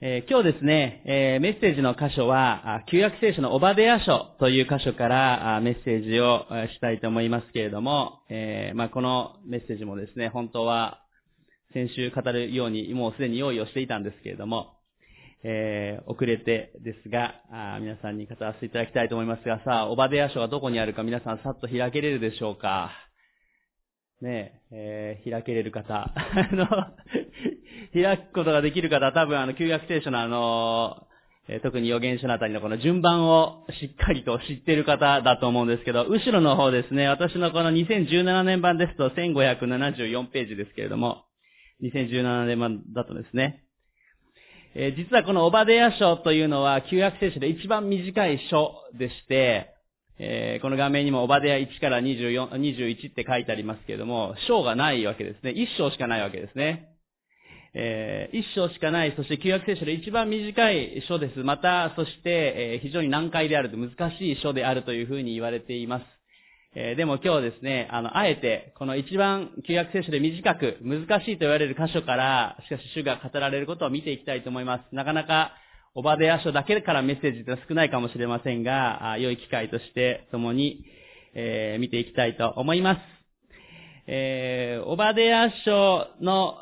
えー今日ですね、えーメッセージの箇所は、旧約聖書のオバデヤ書という箇所からメッセージをしたいと思いますけれども、えーまあ、このメッセージもですね、本当は先週語るようにもうすでに用意をしていたんですけれども、え遅れてですが、皆さんに語らせていただきたいと思いますが、さあ、オバデヤ書がどこにあるか皆さんさっと開けれるでしょうか？ねえ、え開けれる方。あの、開くことができる方は多分あの、旧約聖書のあの、え特に預言書のあたりのこの順番をしっかりと知ってる方だと思うんですけど、後ろの方ですね、私のこの2017年版ですと1574ページですけれども、2017年版だとですね、えー実はこのオバデヤ書というのは旧約聖書で一番短い書でして、えーこの画面にもオバデヤ1から24 21って書いてありますけれども、章がないわけですね。一章しかないわけですね。えー一章しかない、そして旧約聖書で一番短い書です。また、そして、えー非常に難解であると、難しい書であるというふうに言われています。えーでも今日ですね、あの、あえて、この一番旧約聖書で短く、難しいと言われる箇所から、しかし主が語られることを見ていきたいと思います。なかなか、オバデヤ書だけからメッセージってのは少ないかもしれませんが、あ良い機会として共に、えー見ていきたいと思います。えーオバデヤ書の、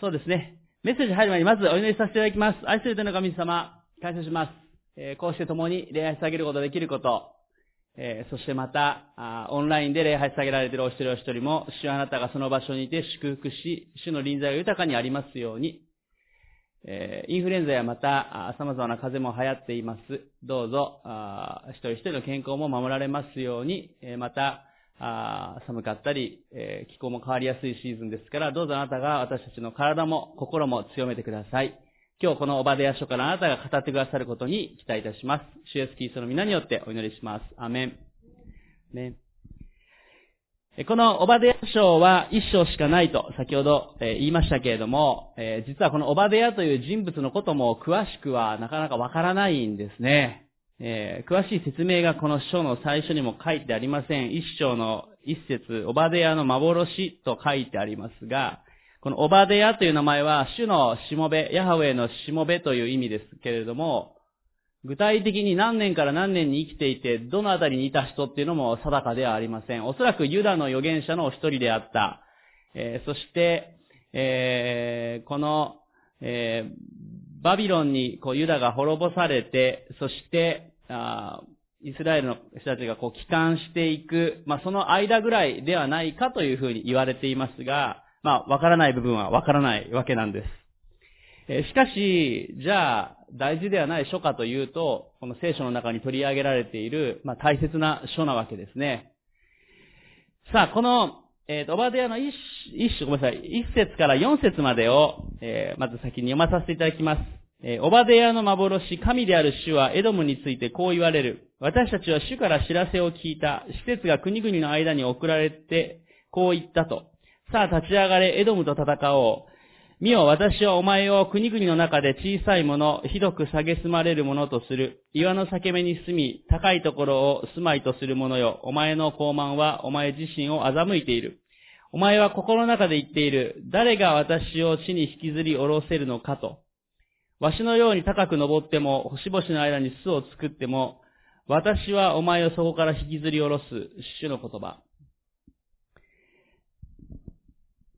そうですね、メッセージ入る前にまずお祈りさせていただきます。愛する天の神様、感謝します。えーこうして共に礼拝してあげることができること、えーそしてまたあ、オンラインで礼拝してあげられているお一人お一人も、主あなたがその場所にいて祝福し、主の臨在が豊かにありますように、えーインフルエンザやまた、様々な風邪も流行っています。どうぞ、あ一人一人の健康も守られますように、えまた、あー寒かったり、えー気候も変わりやすいシーズンですから、どうぞあなたが私たちの体も心も強めてください。今日このオバデヤ書からあなたが語ってくださることに期待いたします。主イエスキリストの皆によってお祈りします。アメン。ね。このオバデヤ書は一章しかないと先ほどえ言いましたけれども、え実はこのオバデヤという人物のことも詳しくはなかなかわからないんですね。えー詳しい説明がこの書の最初にも書いてありません。一章の一節、オバデヤの幻と書いてありますが、このオバデヤという名前は主のしもべ、ヤハウェのしもべという意味ですけれども、具体的に何年から何年に生きていて、どのあたりにいた人っていうのも定かではありません。おそらくユダの預言者のお一人であった。えーそして、えーこの、えーバビロンにこうユダが滅ぼされて、そして、あイスラエルの人たちがこう帰還していく、まあ、その間ぐらいではないかというふうに言われていますが、まあ、わからない部分はわからないわけなんです。えしかし、じゃあ、大事ではない書かというと、この聖書の中に取り上げられている、まあ、大切な書なわけですね。さあ、この、えーと、オバデヤの一一章、ごめんなさい、一節から四節までを、えーまず先に読まさせていただきます。えーオバデヤの幻、神である主はエドムについてこう言われる。私たちは主から知らせを聞いた。施設が国々の間に送られて、こう言ったと。さあ立ち上がれ、エドムと戦おう。見よ、私はお前を国々の中で小さいもの、ひどく蔑まれるものとする。岩の裂け目に住み、高いところを住まいとする者よ。お前の高慢はお前自身を欺いている。お前は心の中で言っている。誰が私を地に引きずり下ろせるのかと。わしのように高く登っても、星々の間に巣を作っても、私はお前をそこから引きずり下ろす、主の言葉。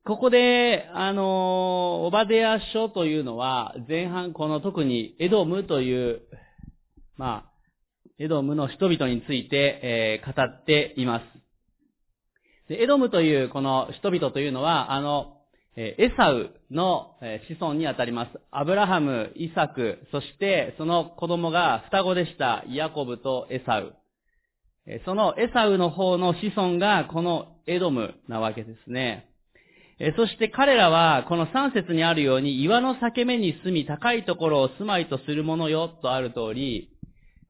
ここで、あの、オバデヤ書というのは、前半この特にエドムという、まあ、エドムの人々について、えー語っています。でエドムというこの人々というのは、あの、えエサウの子孫にあたります。アブラハム、イサク、そしてその子供が双子でした。ヤコブとエサウ。そのエサウの方の子孫がこのエドムなわけですね。そして彼らは、この三節にあるように、岩の裂け目に住み、高いところを住まいとするものよ、とある通り、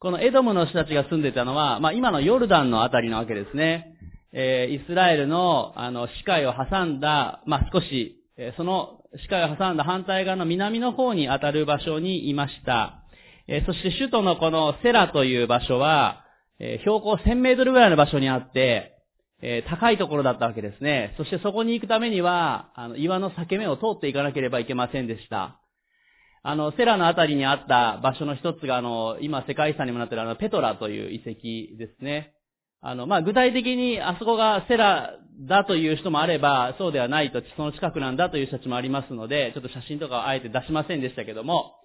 このエドムの人たちが住んでたのは、まあ今のヨルダンのあたりなわけですね。えーイスラエルの、あの、視界を挟んだ、まあ少し、えーその視界を挟んだ反対側の南の方にあたる場所にいました。えーそして首都のこのセラという場所は、えー標高1000メートルぐらいの場所にあって、えー高いところだったわけですね。そしてそこに行くためには、あの、岩の裂け目を通っていかなければいけませんでした。あの、セラのあたりにあった場所の一つが、あの、今世界遺産にもなっているあの、ペトラという遺跡ですね。あの、まあ、具体的にあそこがセラだという人もあれば、そうではないと、その近くなんだという人たちもありますので、ちょっと写真とかはあえて出しませんでしたけども、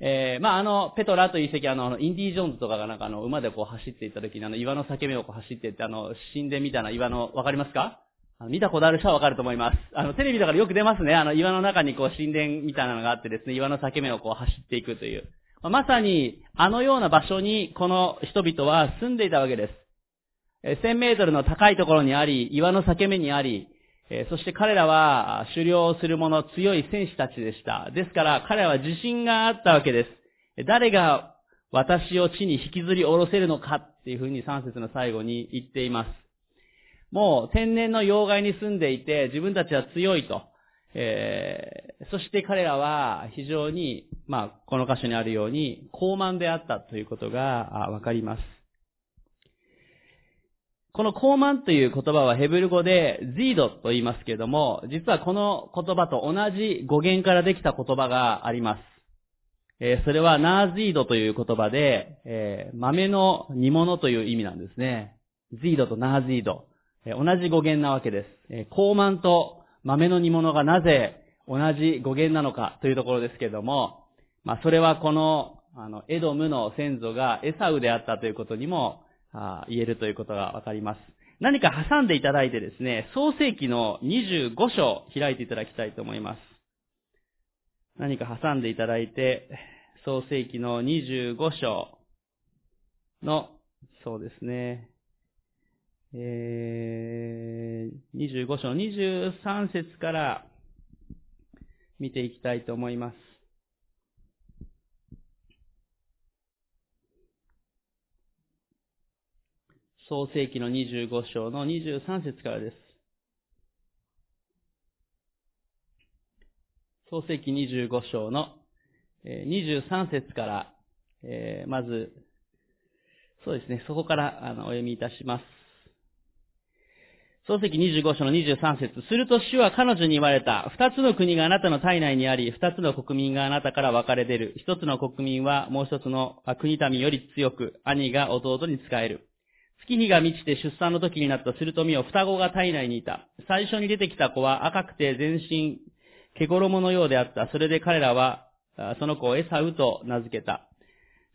えー、まあ、あの、ペトラという遺跡、あの、インディ・ージョーンズとかがなんかあの、馬でこう走っていった時にあの、岩の裂け目をこう走っていって、あの、神殿みたいな岩の、わかりますか？見たことある人はわかると思います。あの、テレビとかでよく出ますね。あの、岩の中にこう、神殿みたいなのがあってですね、岩の裂け目をこう走っていくという。まさに、あのような場所に、この人々は住んでいたわけです。1000メートルの高いところにあり、岩の裂け目にあり、そして彼らは狩猟をする者強い戦士たちでした。ですから彼らは自信があったわけです。誰が私を地に引きずり下ろせるのかっていうふうに3節の最後に言っています。もう天然の妖怪に住んでいて自分たちは強いと。えー、そして彼らは非常に、まあ、この箇所にあるように、高慢であったということがわかります。この高慢という言葉はヘブル語でズィードと言いますけれども、実はこの言葉と同じ語源からできた言葉があります。えー、それはナーズィードという言葉で、えー、豆の煮物という意味なんですね。ズィードとナーズィード。えー、同じ語源なわけです。えー、高慢と豆の煮物がなぜ同じ語源なのかというところですけれども、まあ、それはこの、あの、エドムの先祖がエサウであったということにもあ言えるということがわかります。何か挟んでいただいてですね、創世記の25章開いていただきたいと思います。何か挟んでいただいて、創世記の25章の、そうですね、えー、25章23節から見ていきたいと思います。創世記の25章の23節からです。創世記25章の23節から、えー、まず、そうですね、そこからあのお読みいたします。創世記25章の23節すると主は彼女に言われた。二つの国があなたの体内にあり、二つの国民があなたから分かれ出る。一つの国民はもう一つの国民より強く、兄が弟に仕える。月日が満ちて出産の時になったすると見よ、双子が体内にいた。最初に出てきた子は赤くて全身、毛衣のようであった。それで彼らは、その子をエサウと名付けた。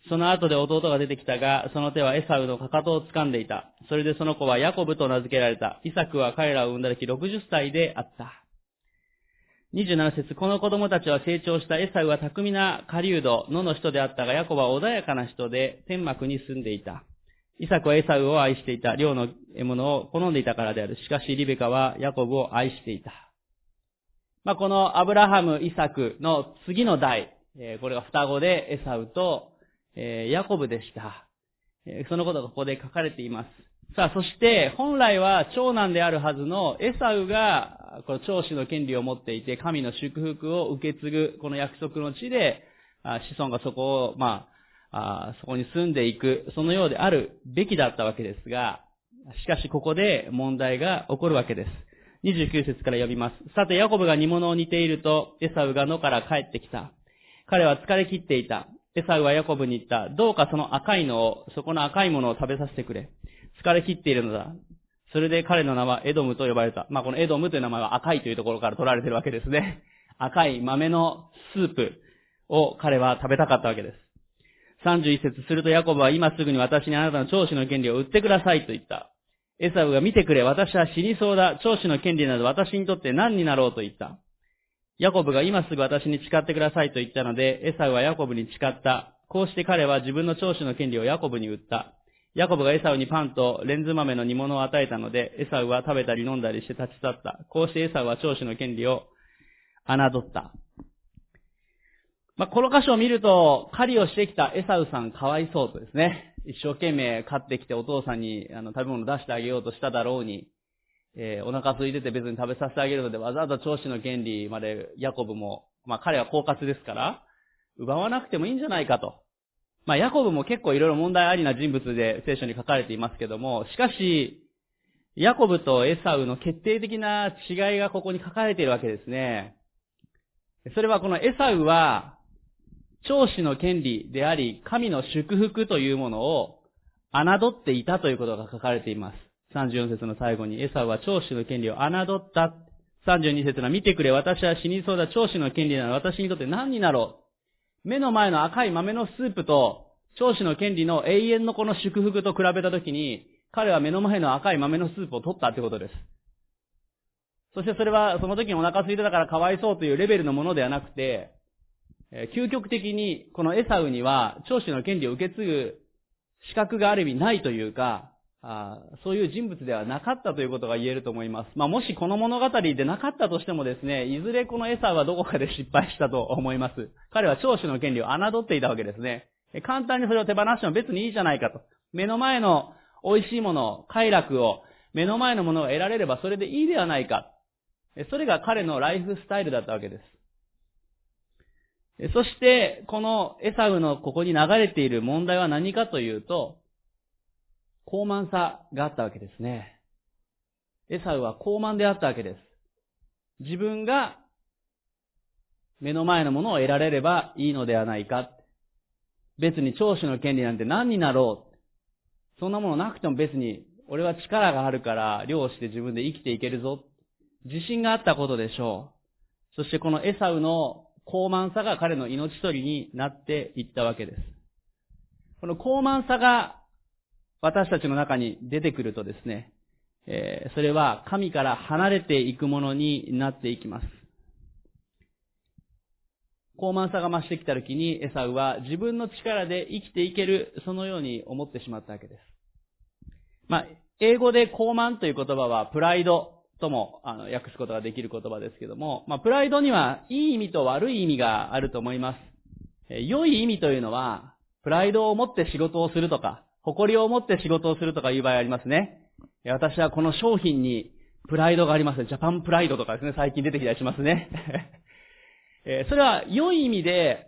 その後で弟が出てきたが、その手はエサウのかかとを掴んでいた。それでその子はヤコブと名付けられた。イサクは彼らを産んだ時60歳であった。27節この子供たちは成長したエサウは巧みな狩人、野の人であったが、ヤコブは穏やかな人で天幕に住んでいた。イサクはエサウを愛していた。寮の獲物を好んでいたからである。しかし、リベカはヤコブを愛していた。まあ、このアブラハム、イサクの次の代、これが双子でエサウとヤコブでした。そのことがここで書かれています。さあ、そして、本来は長男であるはずのエサウが、この長子の権利を持っていて、神の祝福を受け継ぐ、この約束の地で、子孫がそこを、まあ、あそこに住んでいく、そのようであるべきだったわけですが、しかしここで問題が起こるわけです。29節から読みます。さて、ヤコブが煮物を煮ていると、エサウが野から帰ってきた。彼は疲れ切っていた。エサウはヤコブに言った。どうかその赤いのを、そこの赤いものを食べさせてくれ。疲れ切っているのだ。それで彼の名はエドムと呼ばれた。まあ、このエドムという名前は赤いというところから取られているわけですね。赤い豆のスープを彼は食べたかったわけです。31節するとヤコブは今すぐに私にあなたの長子の権利を売ってくださいと言った。エサウが見てくれ、私は死にそうだ。長子の権利など私にとって何になろうと言った。ヤコブが今すぐ私に誓ってくださいと言ったので、エサウはヤコブに誓った。こうして彼は自分の長子の権利をヤコブに売った。ヤコブがエサウにパンとレンズ豆の煮物を与えたので、エサウは食べたり飲んだりして立ち去った。こうしてエサウは長子の権利を侮った。まあ、この箇所を見ると、狩りをしてきたエサウさんかわいそうとですね。一生懸命飼ってきてお父さんにあの食べ物出してあげようとしただろうに、えー、お腹空いてて別に食べさせてあげるのでわざわざ長子の権利までヤコブも、まあ彼は狡猾ですから、奪わなくてもいいんじゃないかと。まあヤコブも結構いろいろ問題ありな人物で聖書に書かれていますけども、しかし、ヤコブとエサウの決定的な違いがここに書かれているわけですね。それはこのエサウは、長子の権利であり、神の祝福というものを侮っていたということが書かれています。34節の最後に、エサウは長子の権利を侮った。32節の見てくれ、私は死にそうだ長子の権利なら私にとって何になろう。目の前の赤い豆のスープと、長子の権利の永遠のこの祝福と比べたときに、彼は目の前の赤い豆のスープを取ったってことです。そしてそれはその時にお腹空いてたからかわいそうというレベルのものではなくて、究極的にこのエサウには長子の権利を受け継ぐ資格がある意味ないというか、そういう人物ではなかったということが言えると思います。まあ、もしこの物語でなかったとしてもですね、いずれこのエサウはどこかで失敗したと思います。彼は長子の権利を侮っていたわけですね。簡単にそれを手放しても別にいいじゃないかと。目の前の美味しいもの、快楽を、目の前のものを得られればそれでいいではないか。それが彼のライフスタイルだったわけです。そして、このエサウのここに流れている問題は何かというと、高慢さがあったわけですね。エサウは高慢であったわけです。自分が目の前のものを得られればいいのではないか。別に長子の権利なんて何になろう。そんなものなくても別に俺は力があるから漁して自分で生きていけるぞ。自信があったことでしょう。そしてこのエサウの高慢さが彼の命取りになっていったわけです。この高慢さが私たちの中に出てくるとですね、えー、それは神から離れていくものになっていきます。高慢さが増してきた時にエサウは自分の力で生きていける、そのように思ってしまったわけです。まあ、英語で高慢という言葉はプライドとも、あの、訳すことができる言葉ですけども、まあ、プライドにはいい意味と悪い意味があると思います。え良い意味というのは、プライドを持って仕事をするとか、誇りを持って仕事をするとかいう場合ありますね。私はこの商品にプライドがあります。ジャパンプライドとかですね、最近出てきたりしますね。えそれは良い意味で、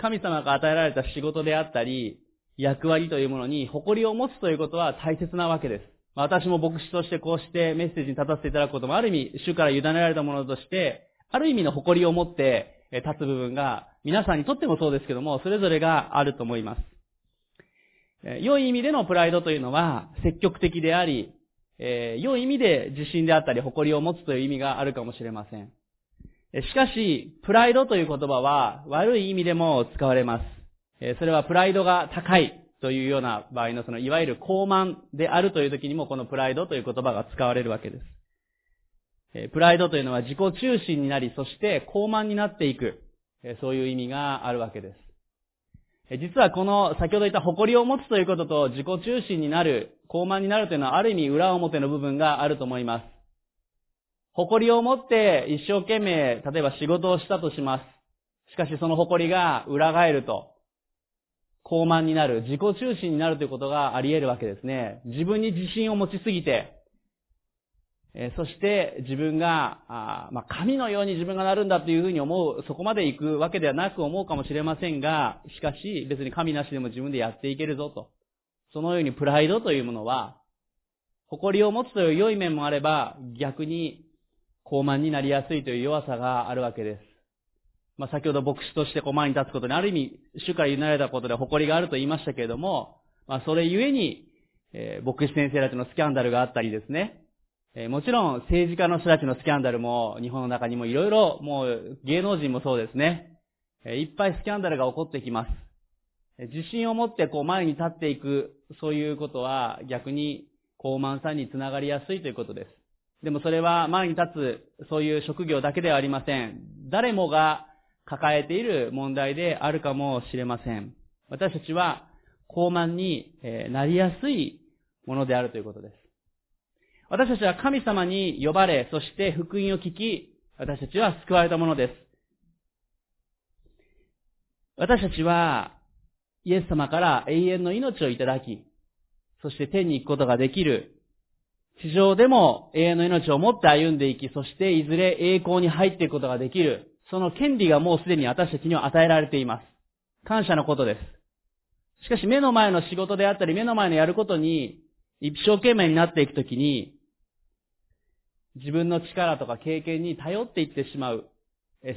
神様が与えられた仕事であったり、役割というものに誇りを持つということは大切なわけです。私も牧師としてこうしてメッセージに立たせていただくこともある意味、主から委ねられたものとして、ある意味の誇りを持って立つ部分が、皆さんにとってもそうですけども、それぞれがあると思います。良い意味でのプライドというのは、積極的であり、え良い意味で自信であったり、誇りを持つという意味があるかもしれません。しかし、プライドという言葉は、悪い意味でも使われます。それはプライドが高い、というような場合のそのいわゆる高慢であるという時にもこのプライドという言葉が使われるわけです。えプライドというのは自己中心になり、そして高慢になっていく、そういう意味があるわけです。え実はこの先ほど言った誇りを持つということと自己中心になる、高慢になるというのはある意味裏表の部分があると思います。誇りを持って一生懸命、例えば仕事をしたとします。しかしその誇りが裏返ると、高慢になる、自己中心になるということがあり得るわけですね。自分に自信を持ちすぎて、えそして自分が、あまあ、神のように自分がなるんだというふうに思う、そこまで行くわけではなく思うかもしれませんが、しかし別に神なしでも自分でやっていけるぞと。そのようにプライドというものは、誇りを持つという良い面もあれば、逆に高慢になりやすいという弱さがあるわけです。まあ、先ほど牧師としてこう前に立つことに、ある意味、主から委ねられたことで誇りがあると言いましたけれども、まあ、それゆえに、えー、牧師先生たちのスキャンダルがあったりですね、えー、もちろん政治家の人たちのスキャンダルも日本の中にもいろいろ、もう芸能人もそうですね、えー、いっぱいスキャンダルが起こってきます。自信を持ってこう前に立っていく、そういうことは逆に高慢さにつながりやすいということです。でもそれは前に立つ、そういう職業だけではありません。誰もが抱えている問題であるかもしれません。私たちは高慢になりやすいものであるということです。私たちは神様に呼ばれ、そして福音を聞き、私たちは救われたものです。私たちはイエス様から永遠の命をいただき、そして天に行くことができる、地上でも永遠の命を持って歩んでいき、そしていずれ栄光に入っていくことができる、その権利がもうすでに私たちには与えられています。感謝のことです。しかし目の前の仕事であったり、目の前のやることに一生懸命になっていくときに、自分の力とか経験に頼っていってしまう。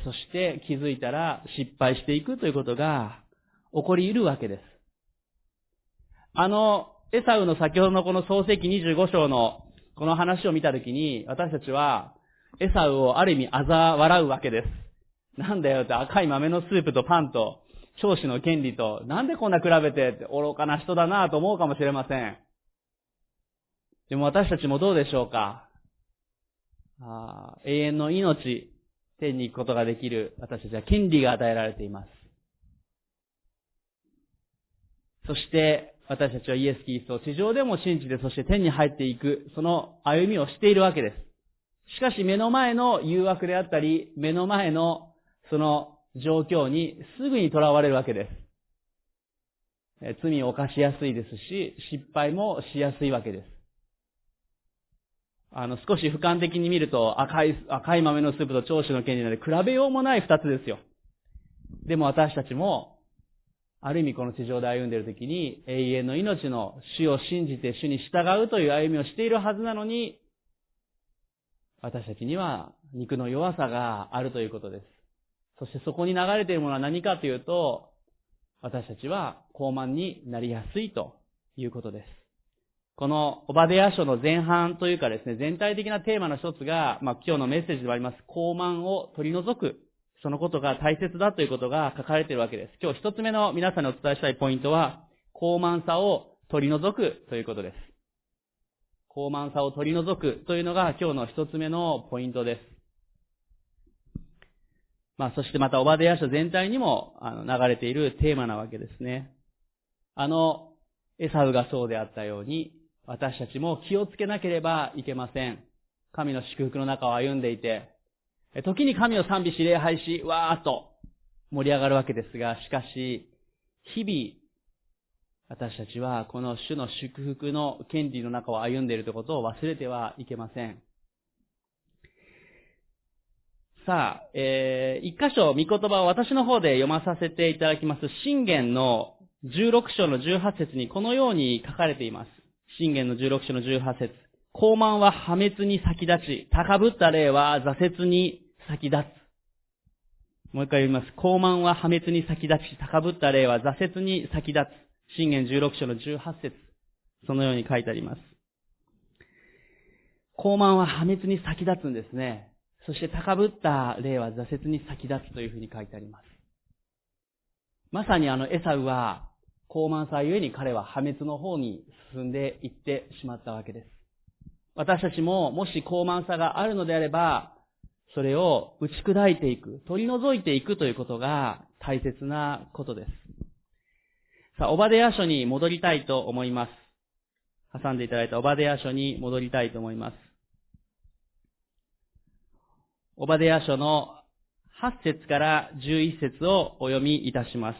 そして気づいたら失敗していくということが起こり得るわけです。あの、エサウの先ほどのこの創世記25章のこの話を見たときに、私たちは、エサウをある意味嘲笑うわけです。なんだよって赤い豆のスープとパンと、長子の権利と、なんでこんな比べてって愚かな人だなと思うかもしれません。でも私たちもどうでしょうか？あ永遠の命、天に行くことができる私たちは権利が与えられています。そして私たちはイエス・キリストを地上でも信じて、そして天に入っていく、その歩みをしているわけです。しかし目の前の誘惑であったり、目の前のその状況にすぐに囚われるわけです。罪を犯しやすいですし、失敗もしやすいわけです。あの、少し俯瞰的に見ると赤い、赤い豆のスープと長子の権利なので比べようもない二つですよ。でも私たちも、ある意味この地上で歩んでいる時に永遠の命の主を信じて主に従うという歩みをしているはずなのに、私たちには肉の弱さがあるということです。そしてそこに流れているものは何かというと、私たちは高慢になりやすいということです。このオバデヤ書の前半というかですね、全体的なテーマの一つが、まあ、今日のメッセージでもあります、高慢を取り除くそのことが大切だということが書かれているわけです。今日一つ目の皆さんにお伝えしたいポイントは、高慢さを取り除くということです。高慢さを取り除くというのが今日の一つ目のポイントです。まあ、そしてまた、オバデヤ書全体にもあの流れているテーマなわけですね。あの、エサウがそうであったように、私たちも気をつけなければいけません。神の祝福の中を歩んでいて、時に神を賛美し礼拝し、わーっと盛り上がるわけですが、しかし、日々、私たちはこの主の祝福の権利の中を歩んでいるということを忘れてはいけません。さあ、えー、一箇所、御言葉を私の方で読まさせていただきます。信玄の16章の18節にこのように書かれています。信玄の16章の18節高慢は破滅に先立ち、高ぶった霊は挫折に先立つ。もう一回読みます。高慢は破滅に先立ち、高ぶった霊は挫折に先立つ。信玄16章の18節そのように書いてあります。高慢は破滅に先立つんですね。そして高ぶった霊は挫折に先立つというふうに書いてあります。まさにあのエサウは、高慢さゆえに彼は破滅の方に進んでいってしまったわけです。私たちももし高慢さがあるのであれば、それを打ち砕いていく、取り除いていくということが大切なことです。さあ、オバデヤ書に戻りたいと思います。挟んでいただいたオバデヤ書に戻りたいと思います。オバデヤ書の8節から11節をお読みいたします。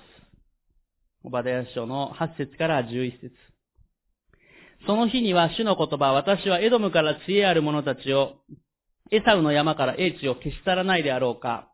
オバデヤ書の8節から11節その日には主の言葉、私はエドムから知恵ある者たちをエサウの山から英知を消し去らないであろうか。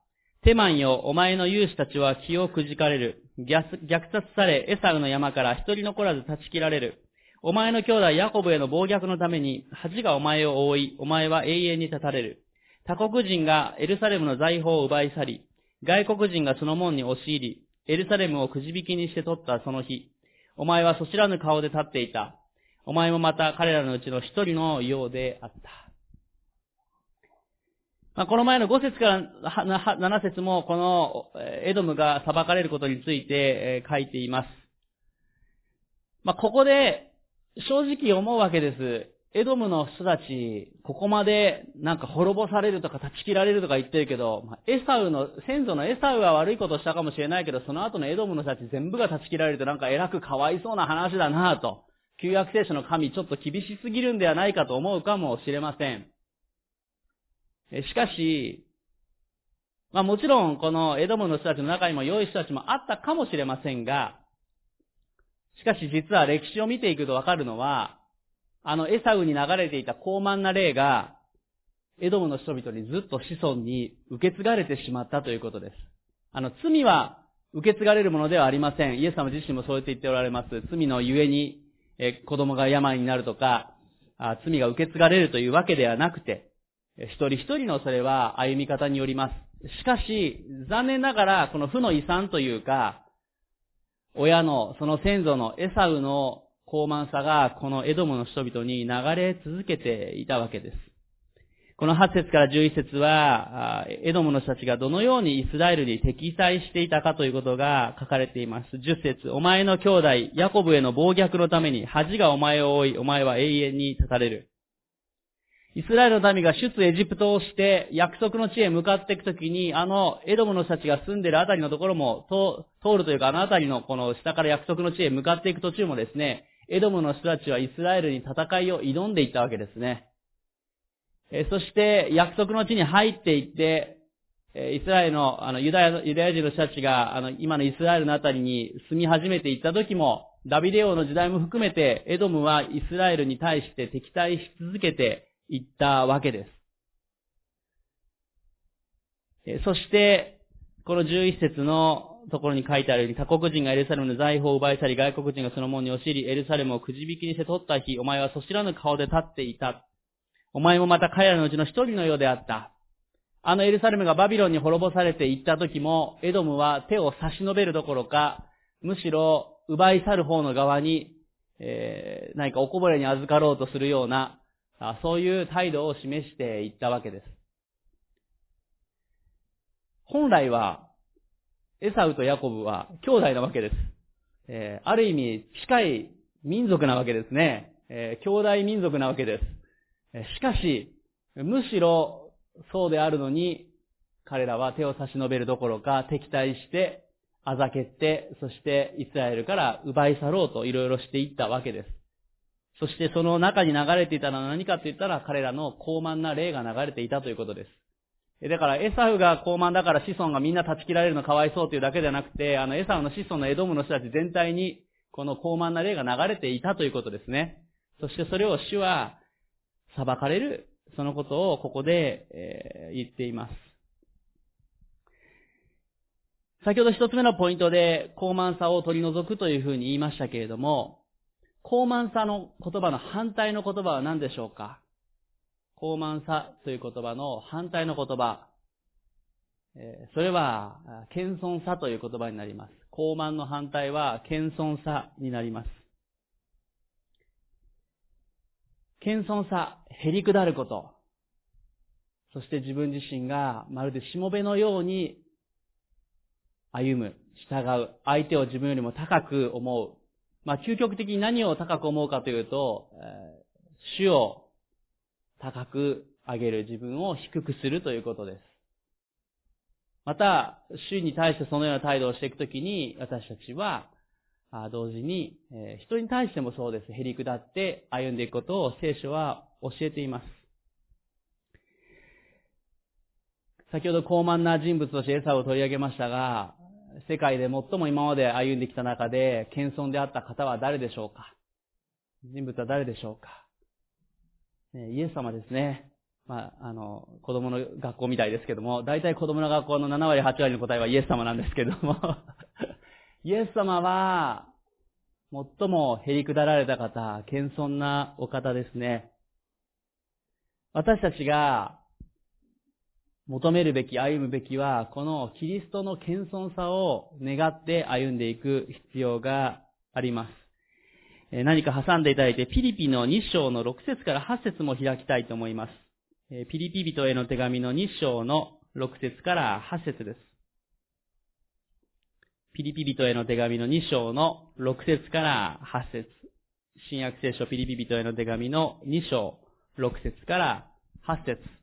テマンよ、お前の勇士たちは気をくじかれる。虐殺され、エサウの山から一人残らず断ち切られる。お前の兄弟ヤコブへの暴虐のために、恥がお前を覆い、お前は永遠に立たれる。他国人がエルサレムの財宝を奪い去り、外国人がその門に押し入り、エルサレムをくじ引きにして取ったその日、お前はそちらぬ顔で立っていた。お前もまた彼らのうちの一人のようであった。まあ、この前の5節から7節もこのエドムが裁かれることについて書いています。まあ、ここで正直思うわけです。エドムの人たち、ここまでなんか滅ぼされるとか断ち切られるとか言ってるけど、エサウの、先祖のエサウは悪いことしたかもしれないけど、その後のエドムの人たち全部が断ち切られるとなんか偉くかわいそうな話だなぁと。旧約聖書の神ちょっと厳しすぎるんではないかと思うかもしれません。しかし、まあもちろんこのエドムの人たちの中にも良い人たちもあったかもしれませんが、しかし実は歴史を見ていくとわかるのは、あのエサウに流れていた高慢な霊が、エドムの人々にずっと子孫に受け継がれてしまったということです。あの、罪は受け継がれるものではありません。イエス様自身もそうやって言っておられます。罪のゆえに、え子供が病になるとか、あ罪が受け継がれるというわけではなくて、一人一人のそれは歩み方によります。しかし、残念ながら、この負の遺産というか、親の、その先祖のエサウの高慢さが、このエドムの人々に流れ続けていたわけです。この8節から11節は、エドムの人たちがどのようにイスラエルに敵対していたかということが書かれています。10節お前の兄弟、ヤコブへの暴虐のために恥がお前を追い、お前は永遠に立たれる。イスラエルの民が出エジプトをして約束の地へ向かっていくときに、あのエドムの人たちが住んでいるあたりのところも通るというか、あのあたりのこの下から約束の地へ向かっていく途中もですね、エドムの人たちはイスラエルに戦いを挑んでいったわけですね。そして約束の地に入っていって、イスラエルの、あの、ユダヤ、ユダヤ人の人たちが、あの、今のイスラエルのあたりに住み始めていった時も、ダビデ王の時代も含めて、エドムはイスラエルに対して敵対し続けて言ったわけです。そして、この11節のところに書いてあるように、他国人がエルサレムの財宝を奪い去り、外国人がその門に押し入り、エルサレムをくじ引きにして取った日、お前はそちらの顔で立っていた。お前もまた彼らのうちの一人のようであった。あのエルサレムがバビロンに滅ぼされていった時も、エドムは手を差し伸べるどころか、むしろ奪い去る方の側に、えー、何かおこぼれに預かろうとするような、そういう態度を示していったわけです。本来は、エサウとヤコブは兄弟なわけです。えー、ある意味近い民族なわけですね。えー、兄弟民族なわけです。しかし、むしろそうであるのに、彼らは手を差し伸べるどころか敵対して、あざけって、そしてイスラエルから奪い去ろうといろいろしていったわけです。そしてその中に流れていたのは何かって言ったら彼らの高慢な霊が流れていたということです。だからエサウが高慢だから子孫がみんな断ち切られるのかわいそうというだけではなくて、あのエサウの子孫のエドムの人たち全体にこの高慢な霊が流れていたということですね。そしてそれを主は裁かれる、そのことをここで、えー、言っています。先ほど一つ目のポイントで高慢さを取り除くというふうに言いましたけれども、高慢さの言葉の反対の言葉は何でしょうか？高慢さという言葉の反対の言葉。それは、謙遜さという言葉になります。高慢の反対は、謙遜さになります。謙遜さ、へりくだること。そして自分自身がまるでしもべのように歩む、従う、相手を自分よりも高く思う、まあ、究極的に何を高く思うかというと、えー、主を高く上げる、自分を低くするということです。また、主に対してそのような態度をしていくときに、私たちは、同時に、人に対してもそうです。へりくだって歩んでいくことを聖書は教えています。先ほど高慢な人物としてエサを取り上げましたが、世界で最も今まで歩んできた中で、謙遜であった方は誰でしょうか？人物は誰でしょうか、イエス様ですね。まあ、あの、子供の学校みたいですけども、大体子供の学校の7割、8割の答えはイエス様なんですけども、イエス様は、最もへりくだられた方、謙遜なお方ですね。私たちが求めるべき、歩むべきは、このキリストの謙遜さを願って歩んでいく必要があります。何か挟んでいただいて、ピリピの2章の6節から8節も開きたいと思います。ピリピ人への手紙の2章の6節から8節です。ピリピ人への手紙の2章の6節から8節新約聖書ピリピ人への手紙の2章6節から8節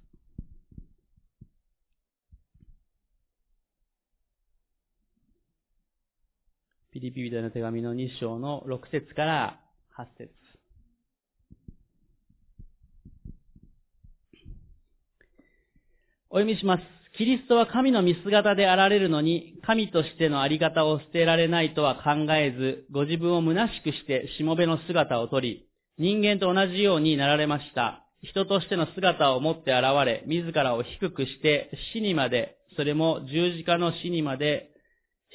ピリピリの手紙の2章の6節から8節お読みします。キリストは神の見姿であられるのに、神としてのあり方を捨てられないとは考えず、ご自分を虚しくしてしもべの姿をとり、人間と同じようになられました。人としての姿を持って現れ、自らを低くして死にまで、それも十字架の死にまで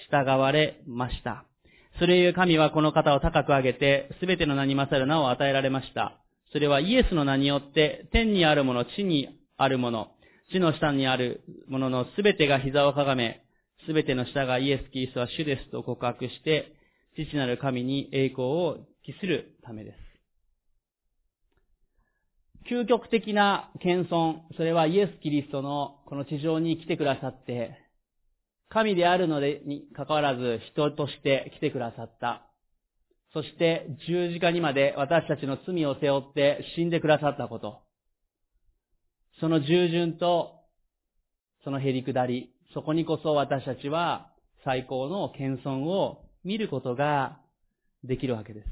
従われました。それゆえ神はこの方を高く上げて、すべての名に勝る名を与えられました。それはイエスの名によって、天にあるもの、地にあるもの、地の下にあるもののすべてが膝をかがめ、すべての下がイエス・キリストは主ですと告白して、父なる神に栄光を期するためです。究極的な謙遜、それはイエス・キリストのこの地上に来てくださって、神であるのでに関わらず人として来てくださった。そして十字架にまで私たちの罪を背負って死んでくださったこと。その従順とそのへり下り、そこにこそ私たちは最高の謙遜を見ることができるわけです。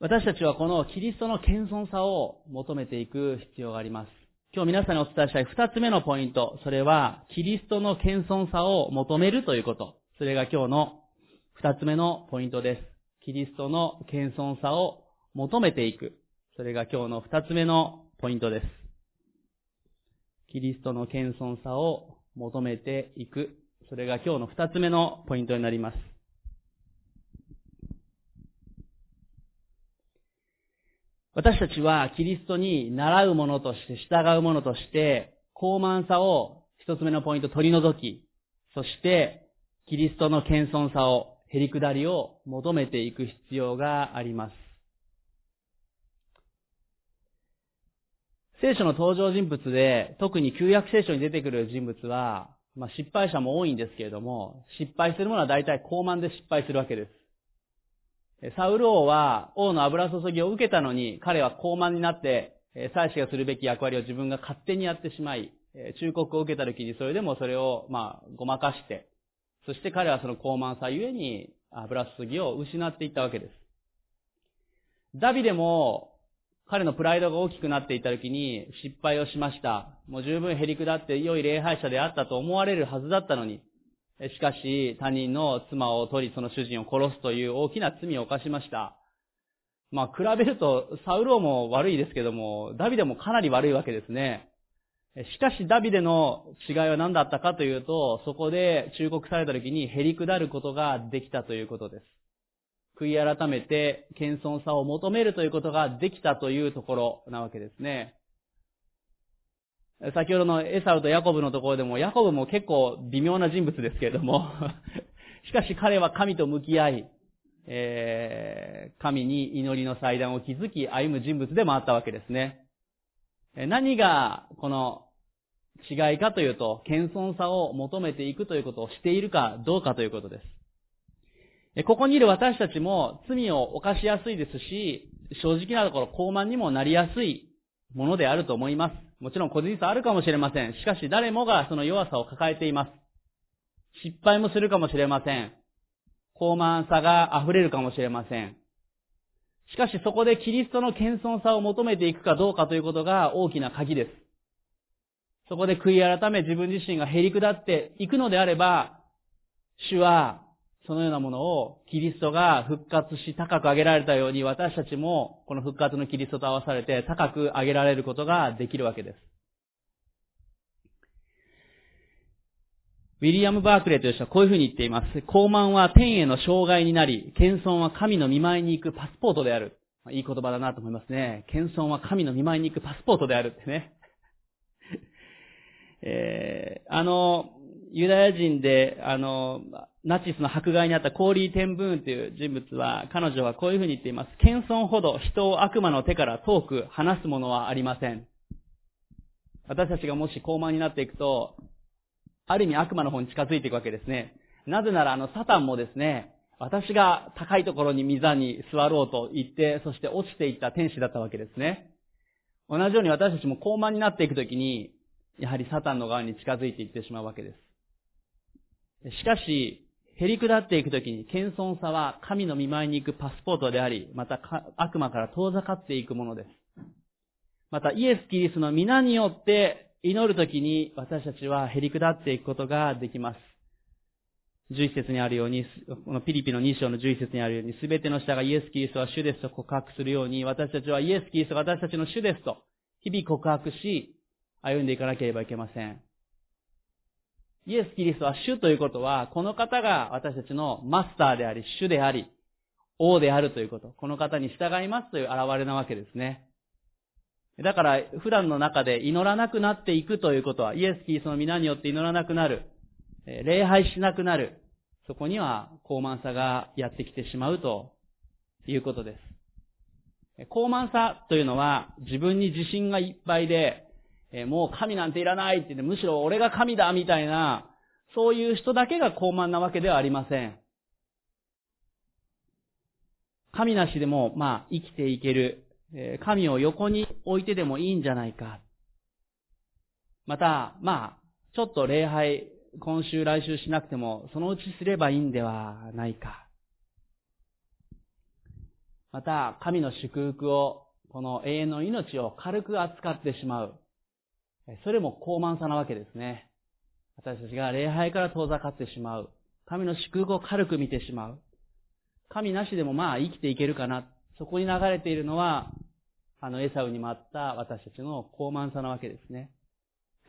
私たちはこのキリストの謙遜さを求めていく必要があります。今日皆さんにお伝えしたい二つ目のポイント、それはキリストの謙遜さを求めるということ。それが今日の二つ目のポイントです。キリストの謙遜さを求めていく。それが今日の二つ目のポイントです。キリストの謙遜さを求めていく。それが今日の二つ目のポイントになります。私たちはキリストに習うものとして、従うものとして、高慢さを一つ目のポイント取り除き、そして、キリストの謙遜さを、へりくだりを求めていく必要があります。聖書の登場人物で、特に旧約聖書に出てくる人物は、まあ、失敗者も多いんですけれども、失敗するものは大体高慢で失敗するわけです。サウル王は王の油注ぎを受けたのに、彼は高慢になって、祭司がするべき役割を自分が勝手にやってしまい、忠告を受けた時にそれでもそれを、まあ、ごまかして、そして彼はその高慢さゆえに油注ぎを失っていったわけです。ダビデも、彼のプライドが大きくなっていた時に失敗をしました。もう十分減り下って良い礼拝者であったと思われるはずだったのに、しかし、他人の妻を取り、その主人を殺すという大きな罪を犯しました。まあ、比べると、サウル王も悪いですけども、ダビデもかなり悪いわけですね。しかし、ダビデの違いは何だったかというと、そこで忠告された時に減り下ることができたということです。悔い改めて、謙遜さを求めるということができたというところなわけですね。先ほどのエサウとヤコブのところでも、ヤコブも結構微妙な人物ですけれども、しかし彼は神と向き合い、えー、神に祈りの祭壇を築き歩む人物でもあったわけですね。何がこの違いかというと、謙遜さを求めていくということをしているかどうかということです。ここにいる私たちも罪を犯しやすいですし、正直なところ高慢にもなりやすいものであると思います。もちろん個人差あるかもしれません。しかし誰もがその弱さを抱えています。失敗もするかもしれません。高慢さが溢れるかもしれません。しかしそこでキリストの謙遜さを求めていくかどうかということが大きな鍵です。そこで悔い改め自分自身が減り下っていくのであれば、主はそのようなものをキリストが復活し高く上げられたように私たちもこの復活のキリストと合わされて高く上げられることができるわけです。ウィリアム・バークレーという人はこういうふうに言っています。高慢は天への障害になり、謙遜は神の見舞いに行くパスポートである。いい言葉だなと思いますね。謙遜は神の見舞いに行くパスポートであるってね。えー、あの、ユダヤ人で、あの、ナチスの迫害にあったコーリー・テンブーンという人物は、彼女はこういうふうに言っています。謙遜ほど人を悪魔の手から遠く離すものはありません。私たちがもし高慢になっていくと、ある意味悪魔の方に近づいていくわけですね。なぜならあのサタンもですね、私が高いところに溝に座ろうと言って、そして落ちていった天使だったわけですね。同じように私たちも高慢になっていくときに、やはりサタンの側に近づいていってしまうわけです。しかし、減り下っていくときに、謙遜さは神の見舞いに行くパスポートであり、また悪魔から遠ざかっていくものです。また、イエス・キリストの皆によって祈るときに、私たちは減り下っていくことができます。11節にあるように、このピリピの2章の11節にあるように、すべての下がイエス・キリストは主ですと告白するように、私たちはイエス・キリストが私たちの主ですと、日々告白し、歩んでいかなければいけません。イエス・キリストは主ということは、この方が私たちのマスターであり、主であり、王であるということ。この方に従いますという現れなわけですね。だから普段の中で祈らなくなっていくということは、イエス・キリストの皆によって祈らなくなる、礼拝しなくなる、そこには高慢さがやってきてしまうということです。高慢さというのは自分に自信がいっぱいで、えもう神なんていらないって言って、むしろ俺が神だみたいな、そういう人だけが高慢なわけではありません。神なしでも、まあ、生きていける。神を横に置いてでもいいんじゃないか。また、まあ、ちょっと礼拝、今週来週しなくても、そのうちすればいいんではないか。また、神の祝福を、この永遠の命を軽く扱ってしまう。それも高慢さなわけですね。私たちが礼拝から遠ざかってしまう。神の祝福を軽く見てしまう。神なしでもまあ生きていけるかな。そこに流れているのは、あのエサウにもあった私たちの高慢さなわけですね。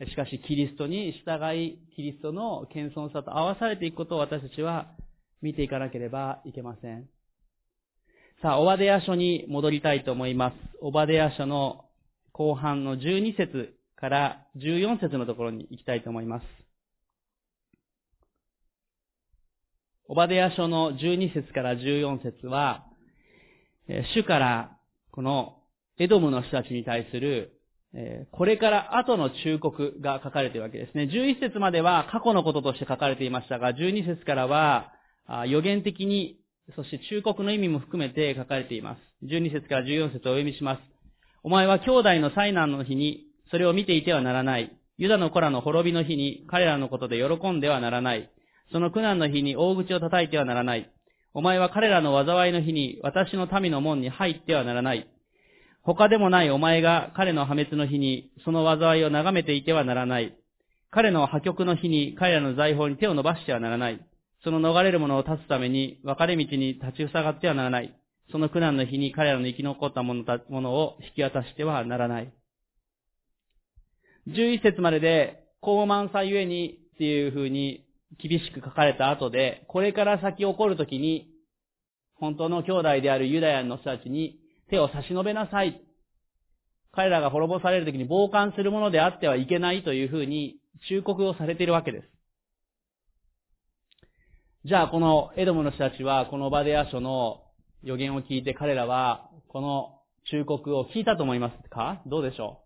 しかし、キリストに従い、キリストの謙遜さと合わされていくことを私たちは見ていかなければいけません。さあ、オバデヤ書に戻りたいと思います。オバデヤ書の後半の12節から14節のところに行きたいと思います。オバデヤ書の12節から14節は、主からこのエドムの人たちに対する、これから後の忠告が書かれているわけですね。11節までは過去のこととして書かれていましたが、12節からは予言的に、そして忠告の意味も含めて書かれています。12節から14節をお読みします。お前は兄弟の災難の日にそれを見ていてはならない。ユダの子らの滅びの日に彼らのことで喜んではならない。その苦難の日に大口を叩いてはならない。お前は彼らの災いの日に私の民の門に入ってはならない。他でもないお前が彼の破滅の日にその災いを眺めていてはならない。彼の破局の日に彼らの財宝に手を伸ばしてはならない。その逃れる者を立つために分かれ道に立ち塞がってはならない。その苦難の日に彼らの生き残った者を引き渡してはならない。11節までで、高慢さゆえにっていう風に厳しく書かれた後で、これから先起こるときに、本当の兄弟であるユダヤの人たちに手を差し伸べなさい。彼らが滅ぼされるときに傍観するものであってはいけないというふうに忠告をされているわけです。じゃあこのエドムの人たちはこのバデヤ書の予言を聞いて彼らはこの忠告を聞いたと思いますか？どうでしょ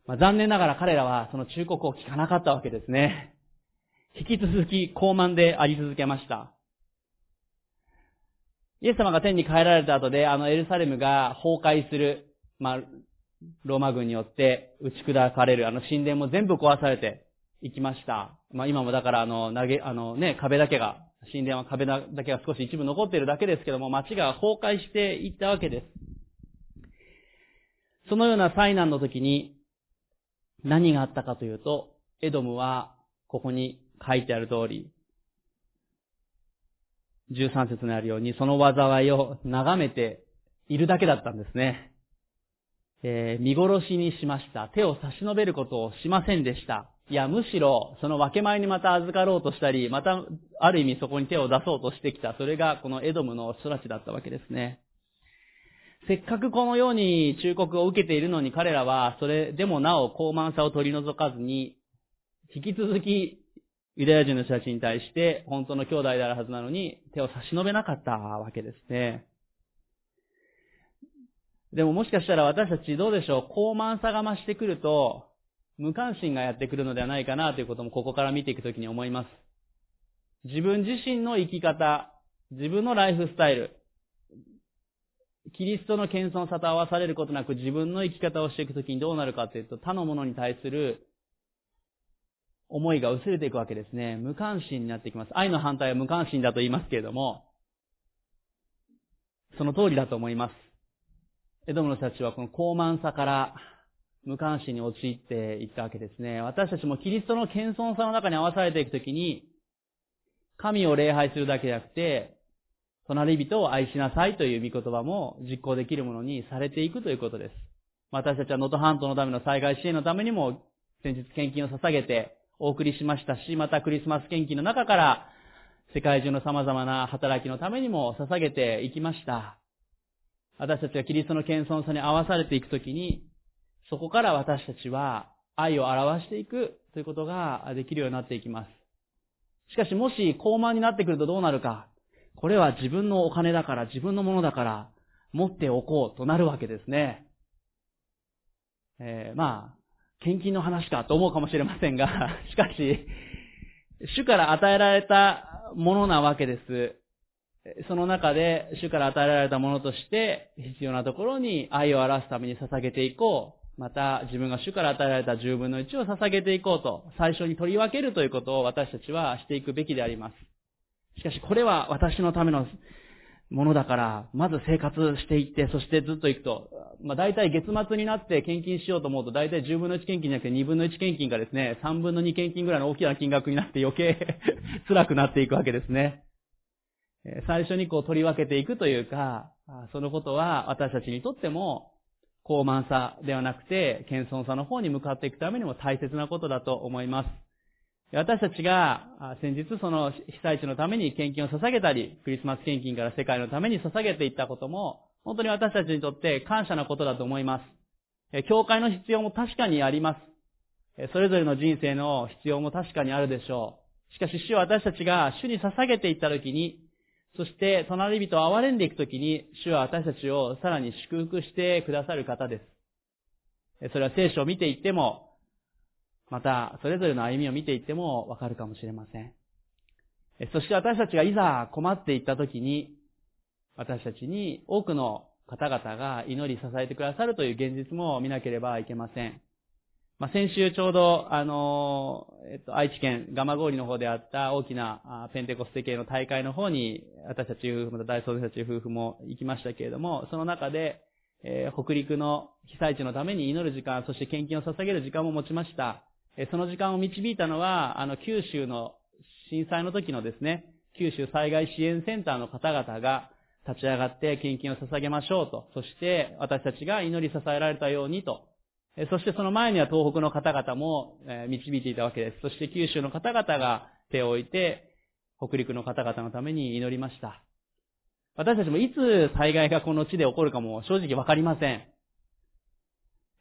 うまあ、残念ながら彼らはその忠告を聞かなかったわけですね。引き続き高慢であり続けました。イエス様が天に帰られた後で、あのエルサレムが崩壊する、まあ、ローマ軍によって打ち砕かれる、あの神殿も全部壊されていきました。まあ今もだからあの投げ、あのね、壁だけが、神殿は壁だけが少し一部残っているだけですけども、街が崩壊していったわけです。そのような災難の時に、何があったかというと、エドムはここに書いてある通り、13節にあるように、その災いを眺めているだけだったんですね。えー、見殺しにしました。手を差し伸べることをしませんでした。いや、むしろ、その分け前にまた預かろうとしたり、また、ある意味そこに手を出そうとしてきた。それが、このエドムの人たちだったわけですね。せっかくこのように忠告を受けているのに彼らは、それでもなお高慢さを取り除かずに、引き続きユダヤ人の人たちに対して本当の兄弟であるはずなのに手を差し伸べなかったわけですね。でももしかしたら私たちどうでしょう、高慢さが増してくると、無関心がやってくるのではないかなということもここから見ていくときに思います。自分自身の生き方、自分のライフスタイル、キリストの謙遜さと合わされることなく自分の生き方をしていくときにどうなるかというと、他のものに対する思いが薄れていくわけですね。無関心になってきます。愛の反対は無関心だと言いますけれども、その通りだと思います。エドムの人たちはこの高慢さから無関心に陥っていったわけですね。私たちもキリストの謙遜さの中に合わされていくときに、神を礼拝するだけじゃなくて、隣人を愛しなさいという御言葉も実行できるものにされていくということです。私たちは能登半島のための災害支援のためにも先日献金を捧げてお送りしましたし、またクリスマス献金の中から世界中の様々な働きのためにも捧げていきました。私たちがキリストの謙遜さに合わされていくときに、そこから私たちは愛を表していくということができるようになっていきます。しかしもし高慢になってくるとどうなるか。これは自分のお金だから、自分のものだから、持っておこうとなるわけですね。えー、まあ、献金の話かと思うかもしれませんが、しかし、主から与えられたものなわけです。その中で主から与えられたものとして必要なところに愛を表すために捧げていこう。また自分が主から与えられた10分の1を捧げていこうと最初に取り分けるということを私たちはしていくべきであります。しかしこれは私のためのものだから、まず生活していって、そしてずっと行くと、まあ大体月末になって献金しようと思うと、大体10分の1献金じゃなくて2分の1献金がですね、3分の2献金ぐらいの大きな金額になって余計 辛くなっていくわけですね。最初にこう取り分けていくというか、そのことは私たちにとっても、高慢さではなくて、謙遜さの方に向かっていくためにも大切なことだと思います。私たちが先日その被災地のために献金を捧げたり、クリスマス献金から世界のために捧げていったことも、本当に私たちにとって感謝なことだと思います。教会の必要も確かにあります。それぞれの人生の必要も確かにあるでしょう。しかし主は私たちが主に捧げていったときに、そして隣人を憐れんでいくときに、主は私たちをさらに祝福してくださる方です。それは聖書を見ていっても、また、それぞれの歩みを見ていってもわかるかもしれません。そして私たちがいざ困っていったときに、私たちに多くの方々が祈り支えてくださるという現実も見なければいけません。まあ、先週ちょうど、あの、えっと、愛知県蒲郡の方であった大きなペンテコステ系の大会の方に、私たち夫婦、また大総たち夫婦も行きましたけれども、その中で、えー、北陸の被災地のために祈る時間、そして献金を捧げる時間も持ちました。その時間を導いたのは、あの、九州の震災の時のですね、九州災害支援センターの方々が立ち上がって献金を捧げましょうと、そして私たちが祈り支えられたようにと、そしてその前には東北の方々も導いていたわけです。そして九州の方々が手を置いて、北陸の方々のために祈りました。私たちもいつ災害がこの地で起こるかも正直わかりません。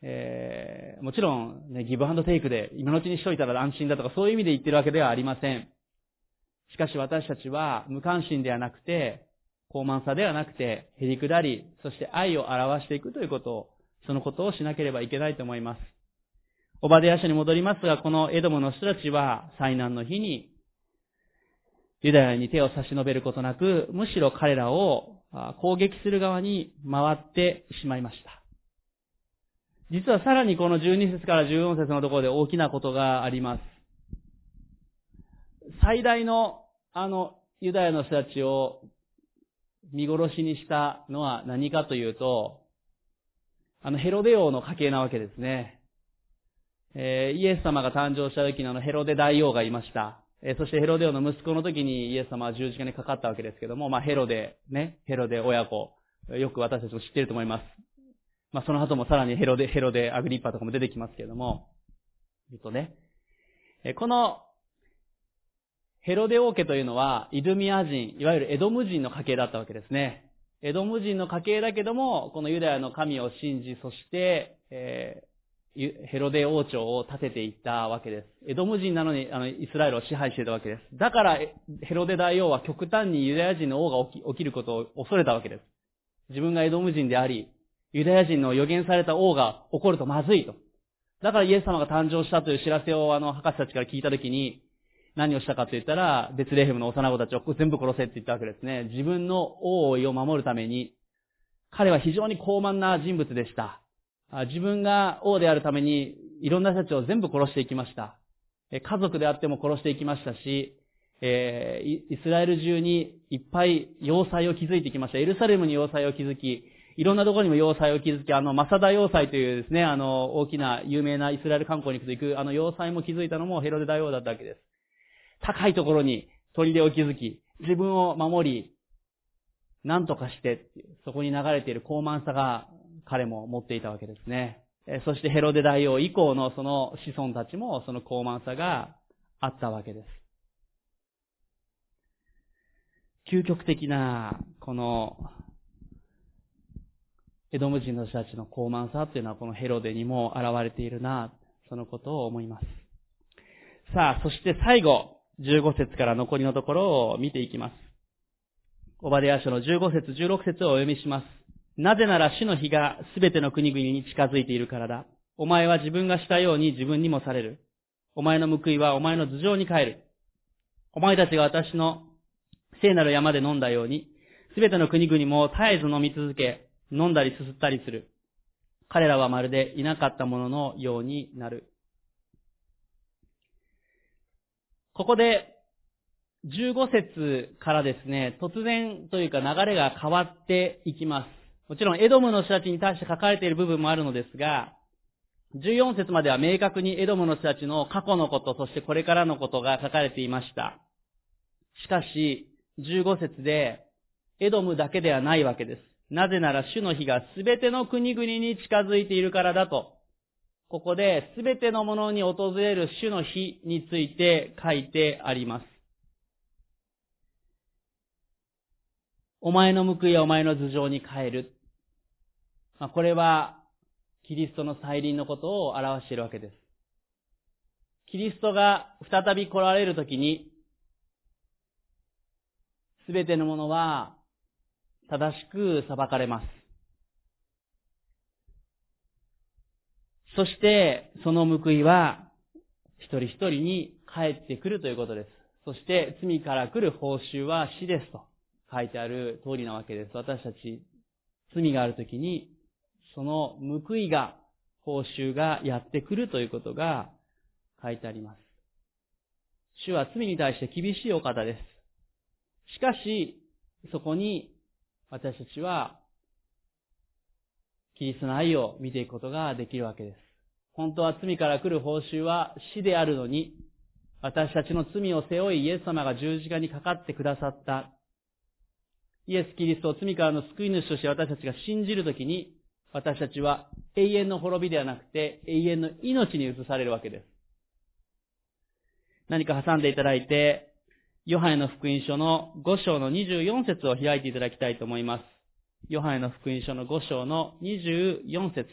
えー、もちろん、ね、ギブアンドテイクで今のうちにしといたら安心だとかそういう意味で言ってるわけではありません。しかし私たちは無関心ではなくて、高慢さではなくて、へりくだり、そして愛を表していくということをそのことをしなければいけないと思います。オバデヤ書に戻りますが、このエドムの人たちは災難の日に、ユダヤに手を差し伸べることなく、むしろ彼らを攻撃する側に回ってしまいました。実はさらにこの12節から14節のところで大きなことがあります。最大のあのユダヤの人たちを見殺しにしたのは何かというと、あの、ヘロデ王の家系なわけですね。えー、イエス様が誕生した時のあのヘロデ大王がいました。えー、そしてヘロデ王の息子の時にイエス様は十字架にかかったわけですけども、まあヘロデ、ね、ヘロデ親子、よく私たちも知っていると思います。まあその後もさらにヘロデ、ヘロデ、アグリッパとかも出てきますけれども、えっとね、えこのヘロデ王家というのは、イドミア人、いわゆるエドム人の家系だったわけですね。エドム人の家系だけども、このユダヤの神を信じ、そして、えー、ヘロデ王朝を建てていったわけです。エドム人なのに、あの、イスラエルを支配していたわけです。だから、ヘロデ大王は極端にユダヤ人の王が起き起きることを恐れたわけです。自分がエドム人であり、ユダヤ人の予言された王が起こるとまずいと。だからイエス様が誕生したという知らせをあの、博士たちから聞いたときに、何をしたかと言ったら、ベツレヘムの幼子たちを全部殺せって言ったわけですね。自分の王位を守るために、彼は非常に高慢な人物でした。自分が王であるために、いろんな人たちを全部殺していきました。家族であっても殺していきましたし、えー、イスラエル中にいっぱい要塞を築いてきました。エルサレムに要塞を築き、いろんなところにも要塞を築き、あの、マサダ要塞というですね、あの、大きな有名なイスラエル観光に行く、あの要塞も築いたのもヘロデ大王だったわけです。高いところに砦を築き、自分を守り、何とかして、そこに流れている高慢さが彼も持っていたわけですね。そしてヘロデ大王以降のその子孫たちもその高慢さがあったわけです。究極的な、この、エドム人の人たちの高慢さというのはこのヘロデにも現れているな、そのことを思います。さあ、そして最後、15節から残りのところを見ていきます。オバデヤ書の15節16節をお読みします。なぜなら主の日がすべての国々に近づいているからだ。お前は自分がしたように自分にもされる。お前の報いはお前の頭上に帰る。お前たちが私の聖なる山で飲んだように、すべての国々も絶えず飲み続け、飲んだりすすったりする。彼らはまるでいなかったもののようになる。ここで、15節からですね、突然というか流れが変わっていきます。もちろん、エドムの人たちに対して書かれている部分もあるのですが、14節までは明確にエドムの人たちの過去のこと、そしてこれからのことが書かれていました。しかし、15節で、エドムだけではないわけです。なぜなら主の日がすべての国々に近づいているからだと、ここで、すべてのものに訪れる主の日について書いてあります。お前の報いはお前の頭上に帰る。まあ、これは、キリストの再臨のことを表しているわけです。キリストが再び来られるときに、すべてのものは正しく裁かれます。そして、その報いは、一人一人に帰ってくるということです。そして、罪から来る報酬は死ですと書いてある通りなわけです。私たち、罪があるときに、その報いが、報酬がやってくるということが書いてあります。主は罪に対して厳しいお方です。しかし、そこに私たちはキリストの愛を見ていくことができるわけです。本当は罪から来る報酬は死であるのに、私たちの罪を背負いイエス様が十字架にかかってくださった。イエス・キリストを罪からの救い主として私たちが信じるときに、私たちは永遠の滅びではなくて永遠の命に移されるわけです。何か挟んでいただいて、ヨハネの福音書の5章の24節を開いていただきたいと思います。ヨハネの福音書の5章の24節。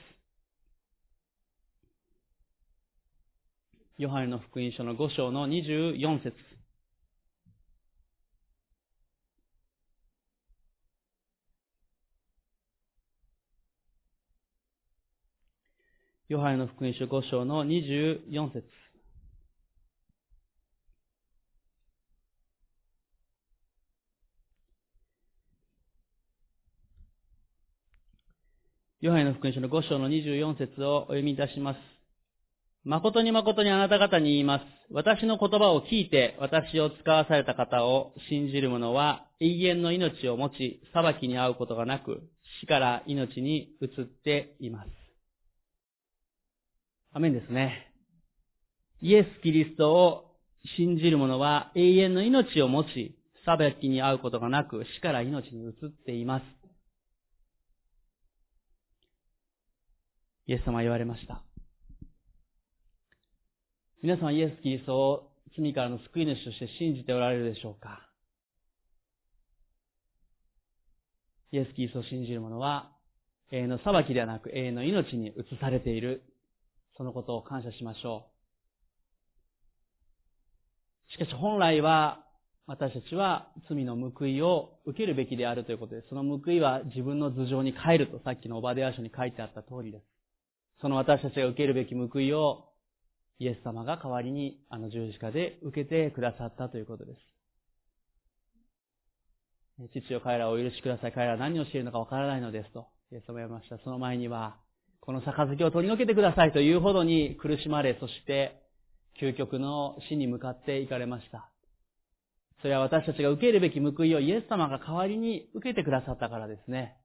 ヨハネの福音書の5章の24節。ヨハネの福音書5章の24節。ヨハネの福音書の5章の24節をお読みいたします。誠に誠にあなた方に言います。私の言葉を聞いて私を使わされた方を信じる者は永遠の命を持ち、裁きに遭うことがなく、死から命に移っています。アメンですね。イエス・キリストを信じる者は永遠の命を持ち、裁きに遭うことがなく、死から命に移っています。イエス様は言われました。皆さんイエス・キリストを罪からの救い主として信じておられるでしょうか？イエス・キリストを信じる者は永遠の裁きではなく永遠の命に移されている。そのことを感謝しましょう。しかし本来は私たちは罪の報いを受けるべきであるということです。その報いは自分の頭上に帰るとさっきのオバデア書に書いてあった通りです。その私たちが受けるべき報いをイエス様が代わりにあの十字架で受けてくださったということです。父よ彼らをお許しください。彼らは何をしているのかわからないのですと、イエス様は言いました。その前には、この杯を取り除けてくださいというほどに苦しまれ、そして究極の死に向かっていかれました。それは私たちが受けるべき報いをイエス様が代わりに受けてくださったからですね。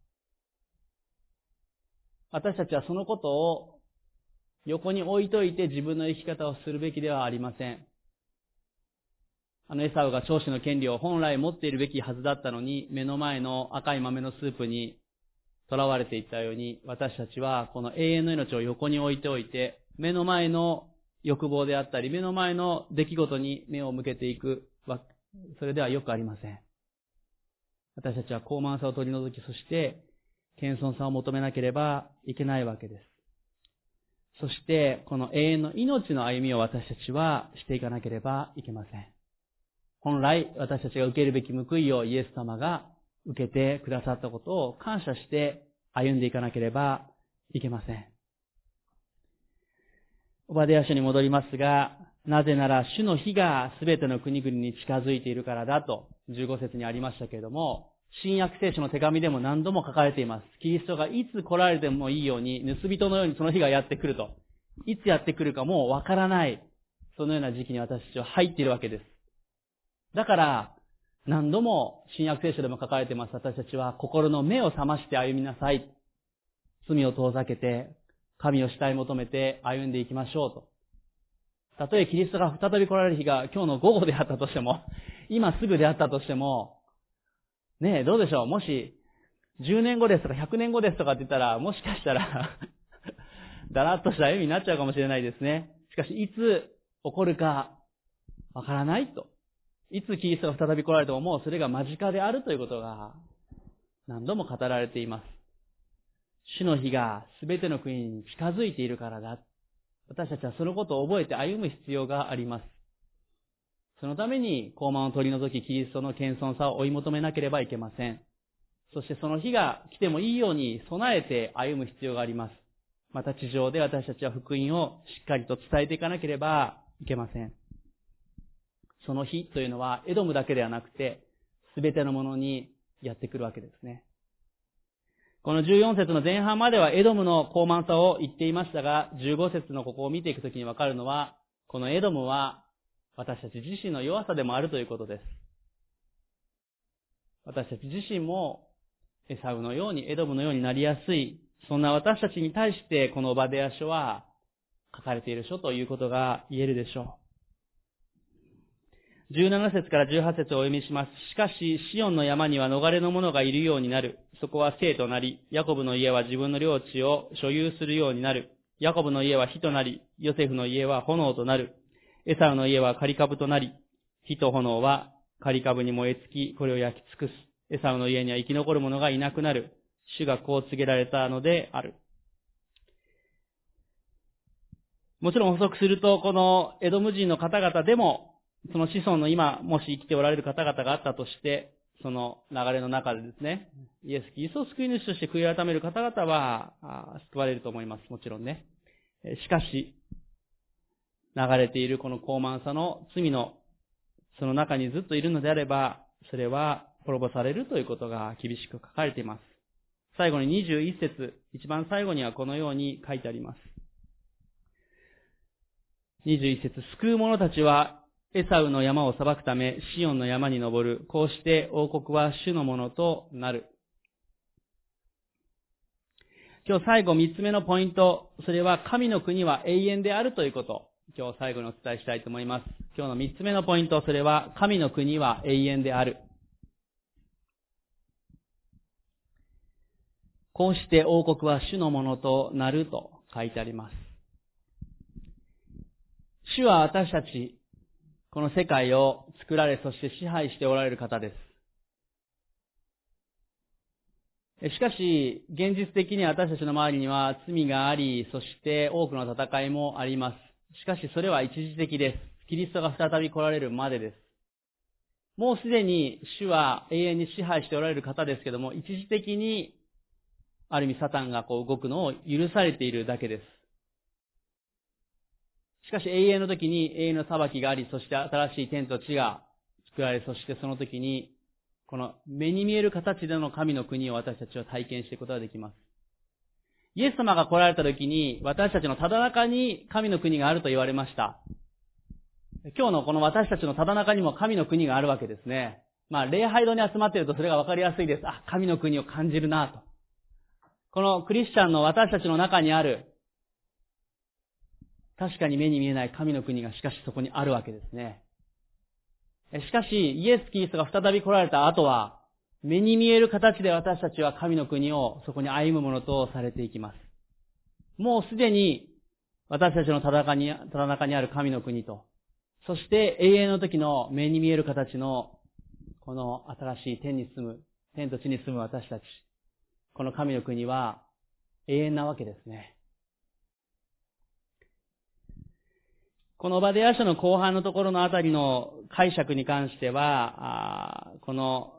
私たちはそのことを横に置いといて自分の生き方をするべきではありません。あのエサウが長子の権利を本来持っているべきはずだったのに、目の前の赤い豆のスープに囚われていったように、私たちはこの永遠の命を横に置いておいて、目の前の欲望であったり、目の前の出来事に目を向けていく、それではよくありません。私たちは高慢さを取り除き、そして謙遜さを求めなければいけないわけです。そして、この永遠の命の歩みを私たちはしていかなければいけません。本来、私たちが受けるべき報いをイエス様が受けてくださったことを感謝して歩んでいかなければいけません。オバデヤ書に戻りますが、なぜなら主の日がすべての国々に近づいているからだと15節にありましたけれども、新約聖書の手紙でも何度も書かれています。キリストがいつ来られてもいいように、盗人のようにその日がやってくると。いつやってくるかもうわからない。そのような時期に私たちは入っているわけです。だから、何度も新約聖書でも書かれています。私たちは心の目を覚まして歩みなさい。罪を遠ざけて、神を慕い求めて歩んでいきましょうと。たとえキリストが再び来られる日が今日の午後であったとしても、今すぐであったとしても、ねえ、どうでしょう？もし、10年後ですとか100年後ですとかって言ったら、もしかしたら だらっとした歩みになっちゃうかもしれないですね。しかし、いつ起こるか、わからないと。いつキリストが再び来られてももうそれが間近であるということが、何度も語られています。主の日が全ての国に近づいているからだ。私たちはそのことを覚えて歩む必要があります。そのために、高慢を取り除き、キリストの謙遜さを追い求めなければいけません。そしてその日が来てもいいように備えて歩む必要があります。また地上で私たちは福音をしっかりと伝えていかなければいけません。その日というのは、エドムだけではなくて、すべてのものにやってくるわけですね。この14節の前半まではエドムの高慢さを言っていましたが、15節のここを見ていくときにわかるのは、このエドムは私たち自身の弱さでもあるということです。私たち自身もエサウのように、エドムのようになりやすい、そんな私たちに対してこのバデア書は書かれている書ということが言えるでしょう。17節から18節をお読みします。しかし、シオンの山には逃れの者がいるようになる。そこは生となり、ヤコブの家は自分の領地を所有するようになる。ヤコブの家は火となり、ヨセフの家は炎となる。エサウの家は仮株となり、火と炎は仮株に燃え尽き、これを焼き尽くす。エサウの家には生き残る者がいなくなる。主がこう告げられたのである。もちろん補足すると、このエドム人の方々でも、その子孫の今、もし生きておられる方々があったとして、その流れの中でですね、イエス・キリストを救い主として悔い改める方々は、救われると思います。もちろんね。しかし、流れているこの高慢さの罪のその中にずっといるのであれば、それは滅ぼされるということが厳しく書かれています。最後に21節、一番最後にはこのように書いてあります。21節、救う者たちはエサウの山を裁くため、シオンの山に登る。こうして王国は主のものとなる。今日最後三つ目のポイント、それは神の国は永遠であるということ。今日最後にお伝えしたいと思います。今日の三つ目のポイント、それは、神の国は永遠である。こうして王国は主のものとなると書いてあります。主は私たち、この世界を作られ、そして支配しておられる方です。しかし、現実的に私たちの周りには罪があり、そして多くの戦いもあります。しかしそれは一時的です。キリストが再び来られるまでです。もうすでに主は永遠に支配しておられる方ですけども、一時的に、ある意味サタンがこう動くのを許されているだけです。しかし永遠の時に永遠の裁きがあり、そして新しい天と地が作られ、そしてその時に、この目に見える形での神の国を私たちは体験していくことができます。イエス様が来られた時に、私たちのただ中に神の国があると言われました。今日のこの私たちのただ中にも神の国があるわけですね。まあ、礼拝堂に集まっているとそれがわかりやすいです。あ、神の国を感じるなと。このクリスチャンの私たちの中にある、確かに目に見えない神の国がしかしそこにあるわけですね。しかし、イエス・キリストが再び来られた後は、目に見える形で私たちは神の国をそこに歩むものとされていきます。もうすでに私たちのただ中にただ中にある神の国と、そして永遠の時の目に見える形のこの新しい天に住む、天と地に住む私たち。この神の国は永遠なわけですね。このバデア書の後半のところのあたりの解釈に関しては、この、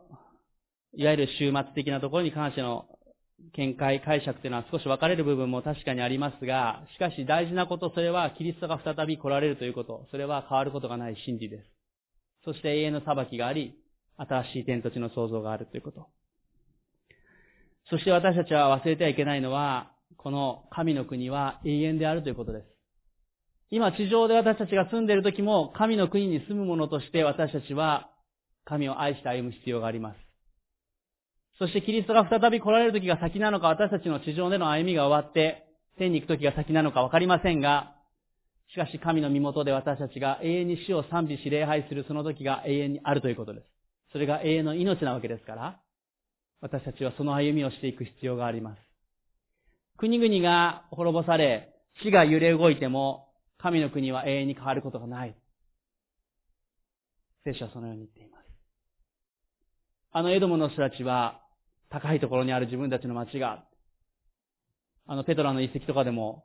いわゆる終末的なところに関しての見解、解釈というのは少し分かれる部分も確かにありますが、しかし大事なこと、それはキリストが再び来られるということ、それは変わることがない真理です。そして永遠の裁きがあり、新しい天と地の創造があるということ。そして私たちは忘れてはいけないのは、この神の国は永遠であるということです。今地上で私たちが住んでいる時も神の国に住む者として私たちは神を愛して歩む必要があります。そしてキリストが再び来られる時が先なのか私たちの地上での歩みが終わって天に行く時が先なのかわかりませんが、しかし神の身元で私たちが永遠に死を賛美し礼拝するその時が永遠にあるということです。それが永遠の命なわけですから、私たちはその歩みをしていく必要があります。国々が滅ぼされ、死が揺れ動いても、神の国は永遠に変わることがない。聖書はそのように言っています。あのエドモの人たちは、高いところにある自分たちの町が、あのペトラの遺跡とかでも、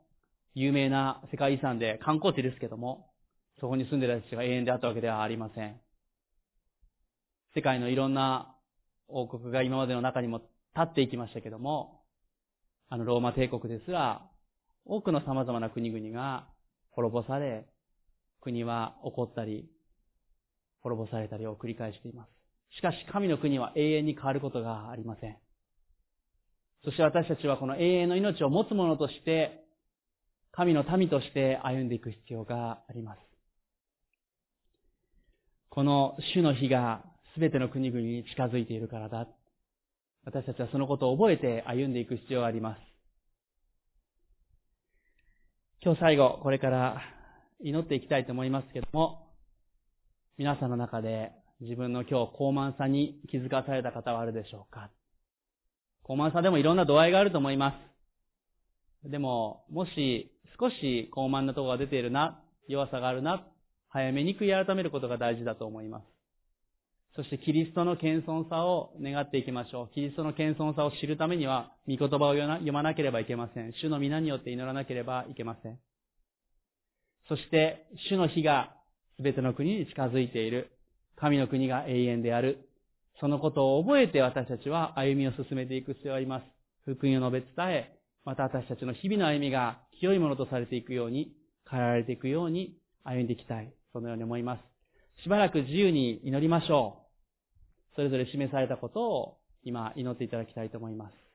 有名な世界遺産で観光地ですけども、そこに住んでる人たちが永遠であったわけではありません。世界のいろんな王国が今までの中にも立っていきましたけども、あのローマ帝国ですら、多くの様々な国々が滅ぼされ、国は起こったり、滅ぼされたりを繰り返しています。しかし神の国は永遠に変わることがありません。そして私たちはこの永遠の命を持つ者として、神の民として歩んでいく必要があります。この主の日が全ての国々に近づいているからだ。私たちはそのことを覚えて歩んでいく必要があります。今日最後、これから祈っていきたいと思いますけども、皆さんの中で自分の今日高慢さに気づかされた方はあるでしょうか？高慢さでもいろんな度合いがあると思います。でも、もし少し高慢なとこが出ているな、弱さがあるな、早めに悔い改めることが大事だと思います。そしてキリストの謙遜さを願っていきましょう。キリストの謙遜さを知るためには、御言葉を読まなければいけません。主の皆によって祈らなければいけません。そして、主の日が全ての国に近づいている。神の国が永遠である。そのことを覚えて私たちは歩みを進めていく必要があります。福音を述べ伝え、また私たちの日々の歩みが清いものとされていくように、変えられていくように歩んでいきたい。そのように思います。しばらく自由に祈りましょう。それぞれ示されたことを今祈っていただきたいと思います。